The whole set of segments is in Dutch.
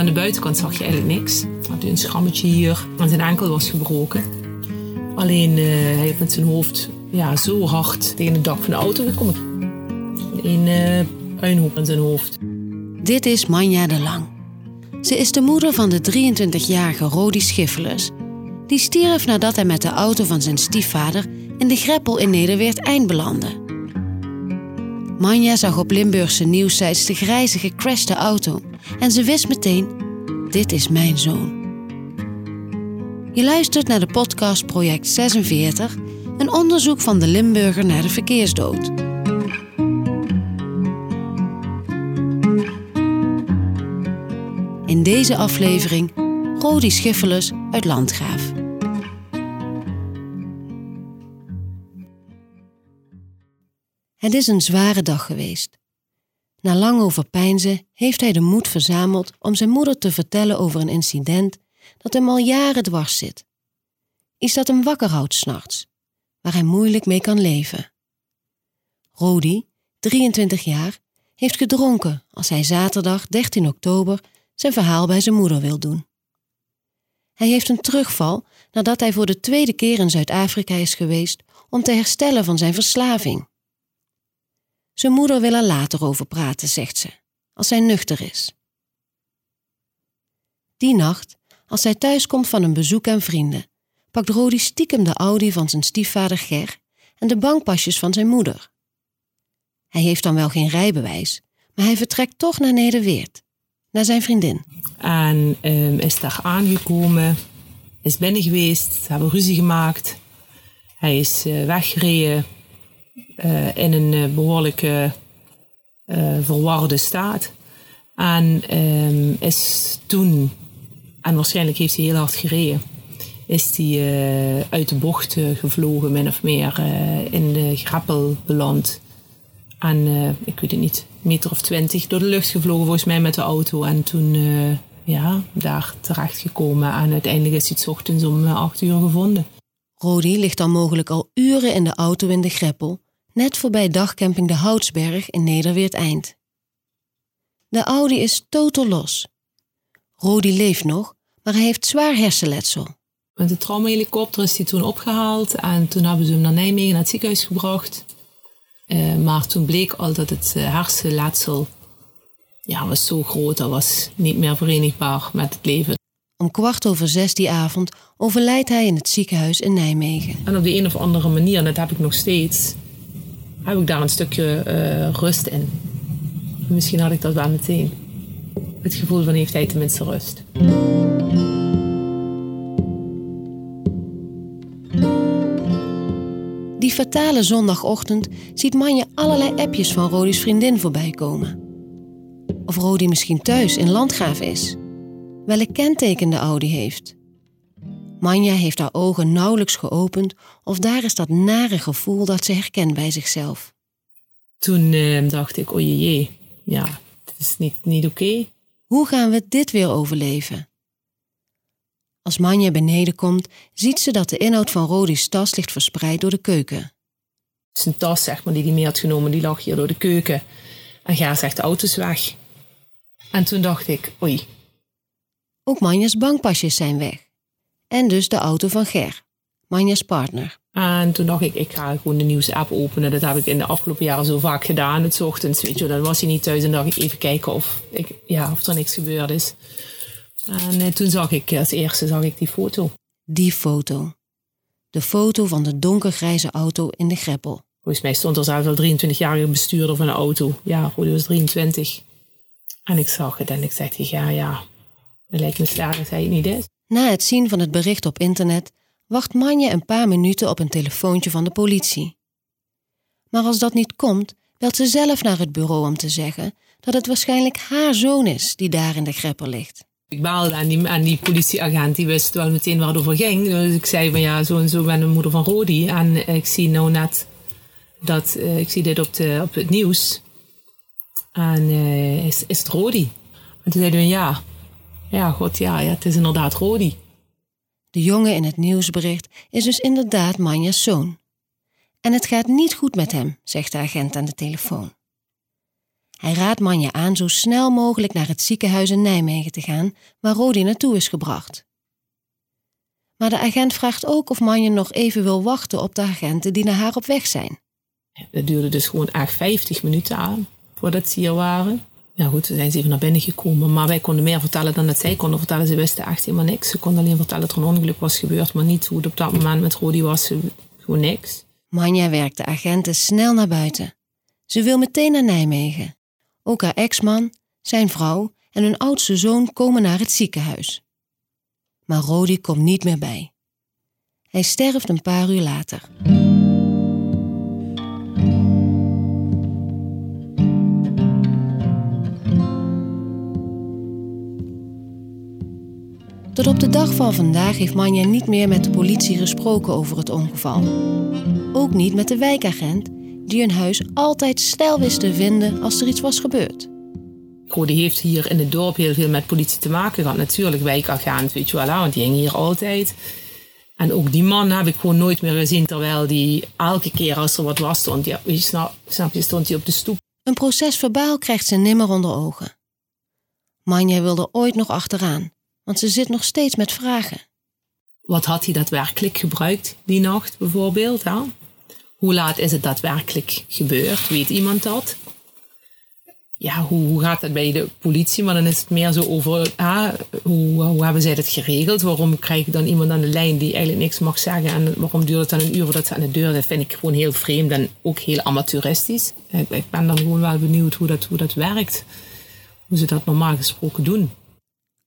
Aan de buitenkant zag je eigenlijk niks. Hij had een schrammetje hier en zijn enkel was gebroken. Alleen uh, hij heeft met zijn hoofd ja, zo hard tegen het dak van de auto gekomen. Een uh, puinhoop aan zijn hoofd. Dit is Manja de Lang. Ze is de moeder van de 23-jarige Rodi Schiffelus. Die stierf nadat hij met de auto van zijn stiefvader in de greppel in Nederweert eind belandde. Manja zag op Limburgse nieuwsites de grijze gecrashte auto en ze wist meteen: dit is mijn zoon. Je luistert naar de podcast Project 46, een onderzoek van de Limburger naar de verkeersdood. In deze aflevering Rodi Schiffelus uit Landgraaf. Het is een zware dag geweest. Na lang overpeinzen heeft hij de moed verzameld om zijn moeder te vertellen over een incident dat hem al jaren dwars zit. Iets dat hem wakker houdt s'nachts, waar hij moeilijk mee kan leven. Rodi, 23 jaar, heeft gedronken als hij zaterdag 13 oktober zijn verhaal bij zijn moeder wil doen. Hij heeft een terugval nadat hij voor de tweede keer in Zuid-Afrika is geweest om te herstellen van zijn verslaving. Zijn moeder wil er later over praten, zegt ze, als hij nuchter is. Die nacht, als hij thuiskomt van een bezoek aan vrienden, pakt Rodi stiekem de Audi van zijn stiefvader Ger en de bankpasjes van zijn moeder. Hij heeft dan wel geen rijbewijs, maar hij vertrekt toch naar Nederweert, naar zijn vriendin. En um, is daar aangekomen, is binnen geweest, hebben ruzie gemaakt. Hij is uh, weggereden uh, in een uh, behoorlijke verwarde staat. En um, is toen, en waarschijnlijk heeft hij heel hard gereden, is hij uit de bocht gevlogen, min of meer, in de grappel beland. En ik weet het niet, meter of twintig door de lucht gevlogen volgens mij met de auto. En toen uh, ja, daar terechtgekomen. En uiteindelijk is hij het ochtends om uh, acht uur gevonden. Rodi ligt dan mogelijk al uren in de auto in de Greppel, net voorbij dagcamping De Houtsberg in Nederweert Eind. De Audi is totaal los. Rodi leeft nog, maar hij heeft zwaar hersenletsel. Met de traumahelikopter is hij toen opgehaald en toen hebben ze hem naar Nijmegen naar het ziekenhuis gebracht. Uh, maar toen bleek al dat het uh, hersenletsel ja, was zo groot, dat was niet meer verenigbaar met het leven. Om kwart over zes die avond overlijdt hij in het ziekenhuis in Nijmegen. En op de een of andere manier, en dat heb ik nog steeds, heb ik daar een stukje uh, rust in. Misschien had ik dat wel meteen. Het gevoel van heeft hij tenminste rust. Die fatale zondagochtend ziet Manje allerlei appjes van Rodi's vriendin voorbij komen. Of Rodi misschien thuis in Landgraaf is. Welk kenteken de Audi heeft. Manja heeft haar ogen nauwelijks geopend of daar is dat nare gevoel dat ze herkent bij zichzelf. Toen eh, dacht ik, o jee, ja, het is niet, niet oké. Hoe gaan we dit weer overleven? Als Manja beneden komt, ziet ze dat de inhoud van Rodi's tas ligt verspreid door de keuken. Zijn tas, zeg maar, die hij mee had genomen, die lag hier door de keuken. En Ger zegt, de auto is weg. En toen dacht ik, oei. Ook Manja's bankpasjes zijn weg. En dus de auto van Ger, Manja's partner. En toen dacht ik, ik ga gewoon de nieuws-app openen. Dat heb ik in de afgelopen jaren zo vaak gedaan. Het ochtends, weet je, dan was hij niet thuis en dacht ik even kijken of, ik, ja, of er niks gebeurd is. En eh, toen zag ik als eerste zag ik die foto. Die foto. De foto van de donkergrijze auto in de greppel. Volgens mij stond er zelfs al 23-jarige bestuurder van een auto. Ja, Rodi was 23. En ik zag het en ik zei tegen ja, ja, dat lijkt me niet. Na het zien van het bericht op internet wacht Manje een paar minuten op een telefoontje van de politie. Maar als dat niet komt, belt ze zelf naar het bureau om te zeggen dat het waarschijnlijk haar zoon is die daar in de greppel ligt. Ik baalde aan die, aan die politieagent, die wist wel meteen waar het over ging. Dus ik zei van ja, zo en zo ben de moeder van Rodi. En ik zie nou net dat, uh, ik zie dit op, de, op het nieuws. En uh, is, is het Rodi? En toen zeiden we ja. Ja, god ja, ja, het is inderdaad Rodi. De jongen in het nieuwsbericht is dus inderdaad Manja's zoon. En het gaat niet goed met hem, zegt de agent aan de telefoon. Hij raadt Manja aan zo snel mogelijk naar het ziekenhuis in Nijmegen te gaan, waar Rodi naartoe is gebracht. Maar de agent vraagt ook of Manja nog even wil wachten op de agenten die naar haar op weg zijn. Het duurde dus gewoon echt 50 minuten aan voordat ze hier waren. Ja goed, ze zijn ze even naar binnen gekomen, maar wij konden meer vertellen dan dat zij konden vertellen. Ze wisten echt helemaal niks. Ze konden alleen vertellen dat er een ongeluk was gebeurd, maar niet hoe het op dat moment met Rodi was. Gewoon niks. Manja werkt de agenten snel naar buiten. Ze wil meteen naar Nijmegen. Ook haar ex-man, zijn vrouw en hun oudste zoon komen naar het ziekenhuis. Maar Rodi komt niet meer bij. Hij sterft een paar uur later. Tot op de dag van vandaag heeft Manja niet meer met de politie gesproken over het ongeval. Ook niet met de wijkagent, die hun huis altijd snel wist te vinden als er iets was gebeurd. Die heeft hier in het dorp heel veel met politie te maken gehad. Natuurlijk, wijkagent, weet je wel, want die ging hier altijd. En ook die man heb ik gewoon nooit meer gezien, terwijl die elke keer als er wat was stond, ja, snap, snap je, stond hij op de stoep. Een proces verbaal krijgt ze nimmer onder ogen. Manja wilde ooit nog achteraan, want ze zit nog steeds met vragen. Wat had hij daadwerkelijk gebruikt die nacht bijvoorbeeld? Hè? Hoe laat is het daadwerkelijk gebeurd? Weet iemand dat? Ja, hoe, hoe gaat dat bij de politie? Maar dan is het meer zo over ah, hoe, hebben zij dat geregeld? Waarom krijg ik dan iemand aan de lijn die eigenlijk niks mag zeggen? En waarom duurt het dan een uur voordat ze aan de deur Dat vind ik gewoon heel vreemd en ook heel amateuristisch. Ik, ik ben dan gewoon wel benieuwd hoe dat, hoe dat werkt. Hoe ze dat normaal gesproken doen.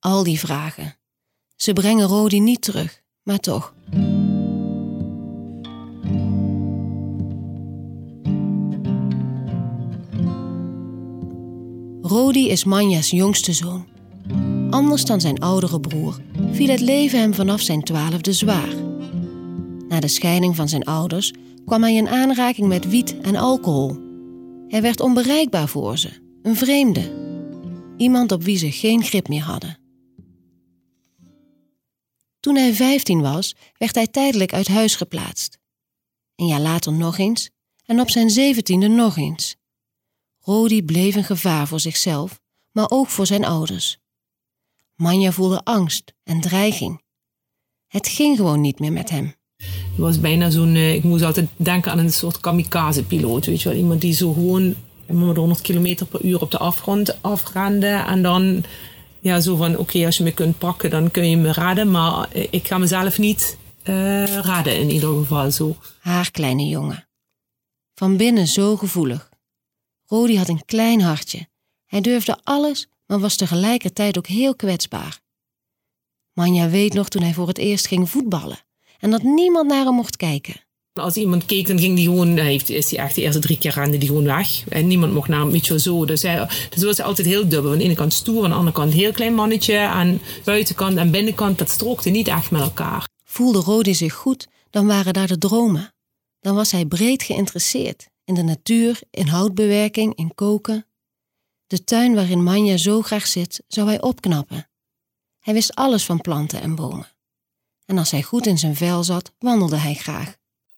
Al die vragen. Ze brengen Rodi niet terug, maar toch. Rodi is Manja's jongste zoon. Anders dan zijn oudere broer viel het leven hem vanaf zijn twaalfde zwaar. Na de scheiding van zijn ouders kwam hij in aanraking met wiet en alcohol. Hij werd onbereikbaar voor ze, een vreemde. Iemand op wie ze geen grip meer hadden. Toen hij 15 was, werd hij tijdelijk uit huis geplaatst. Een jaar later nog eens en op zijn zeventiende nog eens. Rodi bleef een gevaar voor zichzelf, maar ook voor zijn ouders. Manja voelde angst en dreiging. Het ging gewoon niet meer met hem. Het was bijna zo'n, eh, ik moest altijd denken aan een soort kamikaze-piloot, weet je wel. Iemand die zo gewoon 100 km per uur op de afgrond afrende en dan ja, zo van, oké, als je me kunt pakken, dan kun je me raden, maar ik ga mezelf niet uh, raden in ieder geval zo. Haar kleine jongen. Van binnen zo gevoelig. Rodi had een klein hartje. Hij durfde alles, maar was tegelijkertijd ook heel kwetsbaar. Manja weet nog toen hij voor het eerst ging voetballen en dat niemand naar hem mocht kijken. Als iemand keek, dan ging die gewoon, heeft, is hij echt de eerste drie keer rende die gewoon weg. En niemand mocht naar weet zo. Dus, hij, dus was altijd heel dubbel. Aan de ene kant stoer, aan de andere kant heel klein mannetje. Aan buitenkant en binnenkant, dat strookte niet echt met elkaar. Voelde Rodi zich goed, dan waren daar de dromen. Dan was hij breed geïnteresseerd in de natuur, in houtbewerking, in koken. De tuin waarin Manja zo graag zit, zou hij opknappen. Hij wist alles van planten en bomen. En als hij goed in zijn vel zat, wandelde hij graag.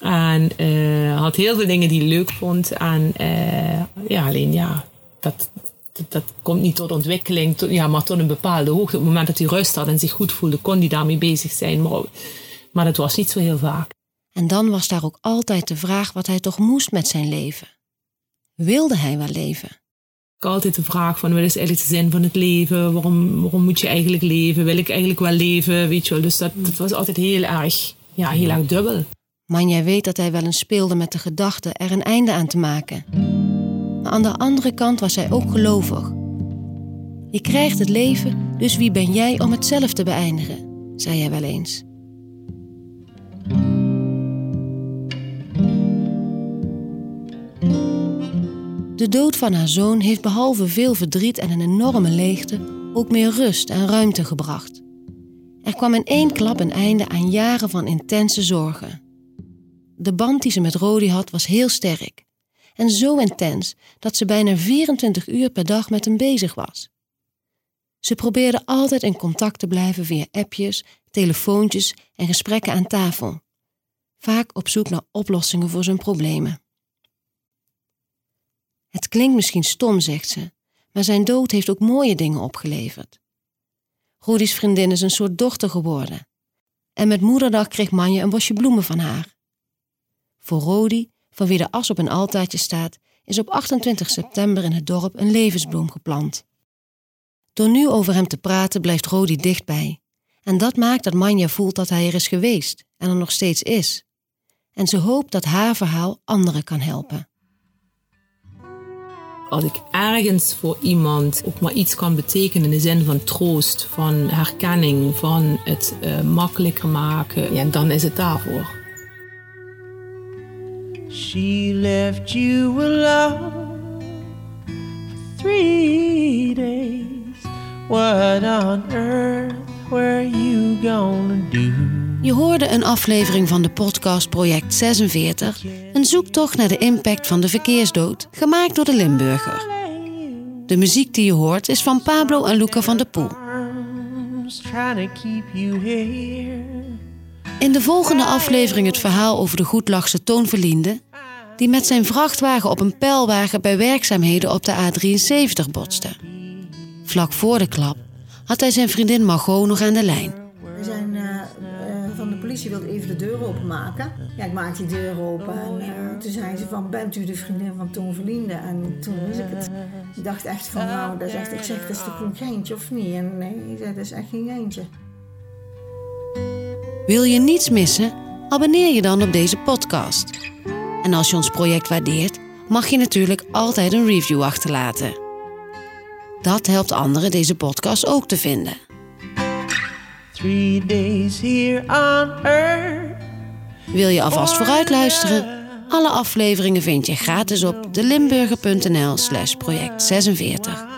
En uh, had heel veel dingen die hij leuk vond. En uh, ja, alleen ja, dat, dat, dat, komt niet tot ontwikkeling, tot, ja, maar tot een bepaalde hoogte. Op het moment dat hij rust had en zich goed voelde, kon hij daarmee bezig zijn. Maar, maar dat was niet zo heel vaak. En dan was daar ook altijd de vraag wat hij toch moest met zijn leven. Wilde hij wel leven? Ik altijd de vraag van, wat is eigenlijk de zin van het leven? Waarom, waarom moet je eigenlijk leven? Wil ik eigenlijk wel leven? Weet je wel, dus dat, dat was altijd heel erg, ja, heel erg dubbel. Manja weet dat hij wel eens speelde met de gedachte er een einde aan te maken. Maar aan de andere kant was hij ook gelovig. Je krijgt het leven, dus wie ben jij om het zelf te beëindigen, zei hij wel eens. De dood van haar zoon heeft behalve veel verdriet en een enorme leegte ook meer rust en ruimte gebracht. Er kwam in één klap een einde aan jaren van intense zorgen. De band die ze met Rodi had was heel sterk en zo intens dat ze bijna 24 uur per dag met hem bezig was. Ze probeerde altijd in contact te blijven via appjes, telefoontjes en gesprekken aan tafel, vaak op zoek naar oplossingen voor zijn problemen. Het klinkt misschien stom, zegt ze, maar zijn dood heeft ook mooie dingen opgeleverd. Rudy's vriendin is een soort dochter geworden. En met moederdag kreeg Manje een bosje bloemen van haar. Voor Rodi, van wie de as op een altaartje staat, is op 28 september in het dorp een levensbloem geplant. Door nu over hem te praten blijft Rodi dichtbij. En dat maakt dat Manja voelt dat hij er is geweest en er nog steeds is. En ze hoopt dat haar verhaal anderen kan helpen. Als ik ergens voor iemand ook maar iets kan betekenen in de zin van troost, van herkenning, van het uh, makkelijker maken, ja, dan is het daarvoor. She left you alone for three days. What on earth were you gonna do? Je hoorde een aflevering van de podcast Project 46, een zoektocht naar de impact van de verkeersdood, gemaakt door de Limburger. De muziek die je hoort is van Pablo en Luca van der Poel. In de volgende aflevering het verhaal over de goedlachse toonverliende, die met zijn vrachtwagen op een pijlwagen bij werkzaamheden op de A73 botste. Vlak voor de klap had hij zijn vriendin Margot nog aan de lijn. We zijn uh, van de politie wilde even de deur openmaken. Ja, ik maak die deur open en uh, toen zei ze van, bent u de vriendin van Toon Verlinde? En toen wist ik het. Ik dacht echt van, nou, dat is echt, ik zeg, dat is toch een geintje of niet? En nee, dat is echt geen geintje. Wil je niets missen? Abonneer je dan op deze podcast. En als je ons project waardeert, mag je natuurlijk altijd een review achterlaten. Dat helpt anderen deze podcast ook te vinden. days here on earth. Wil je alvast vooruit luisteren? Alle afleveringen vind je gratis op delimburger.nl slash project 46.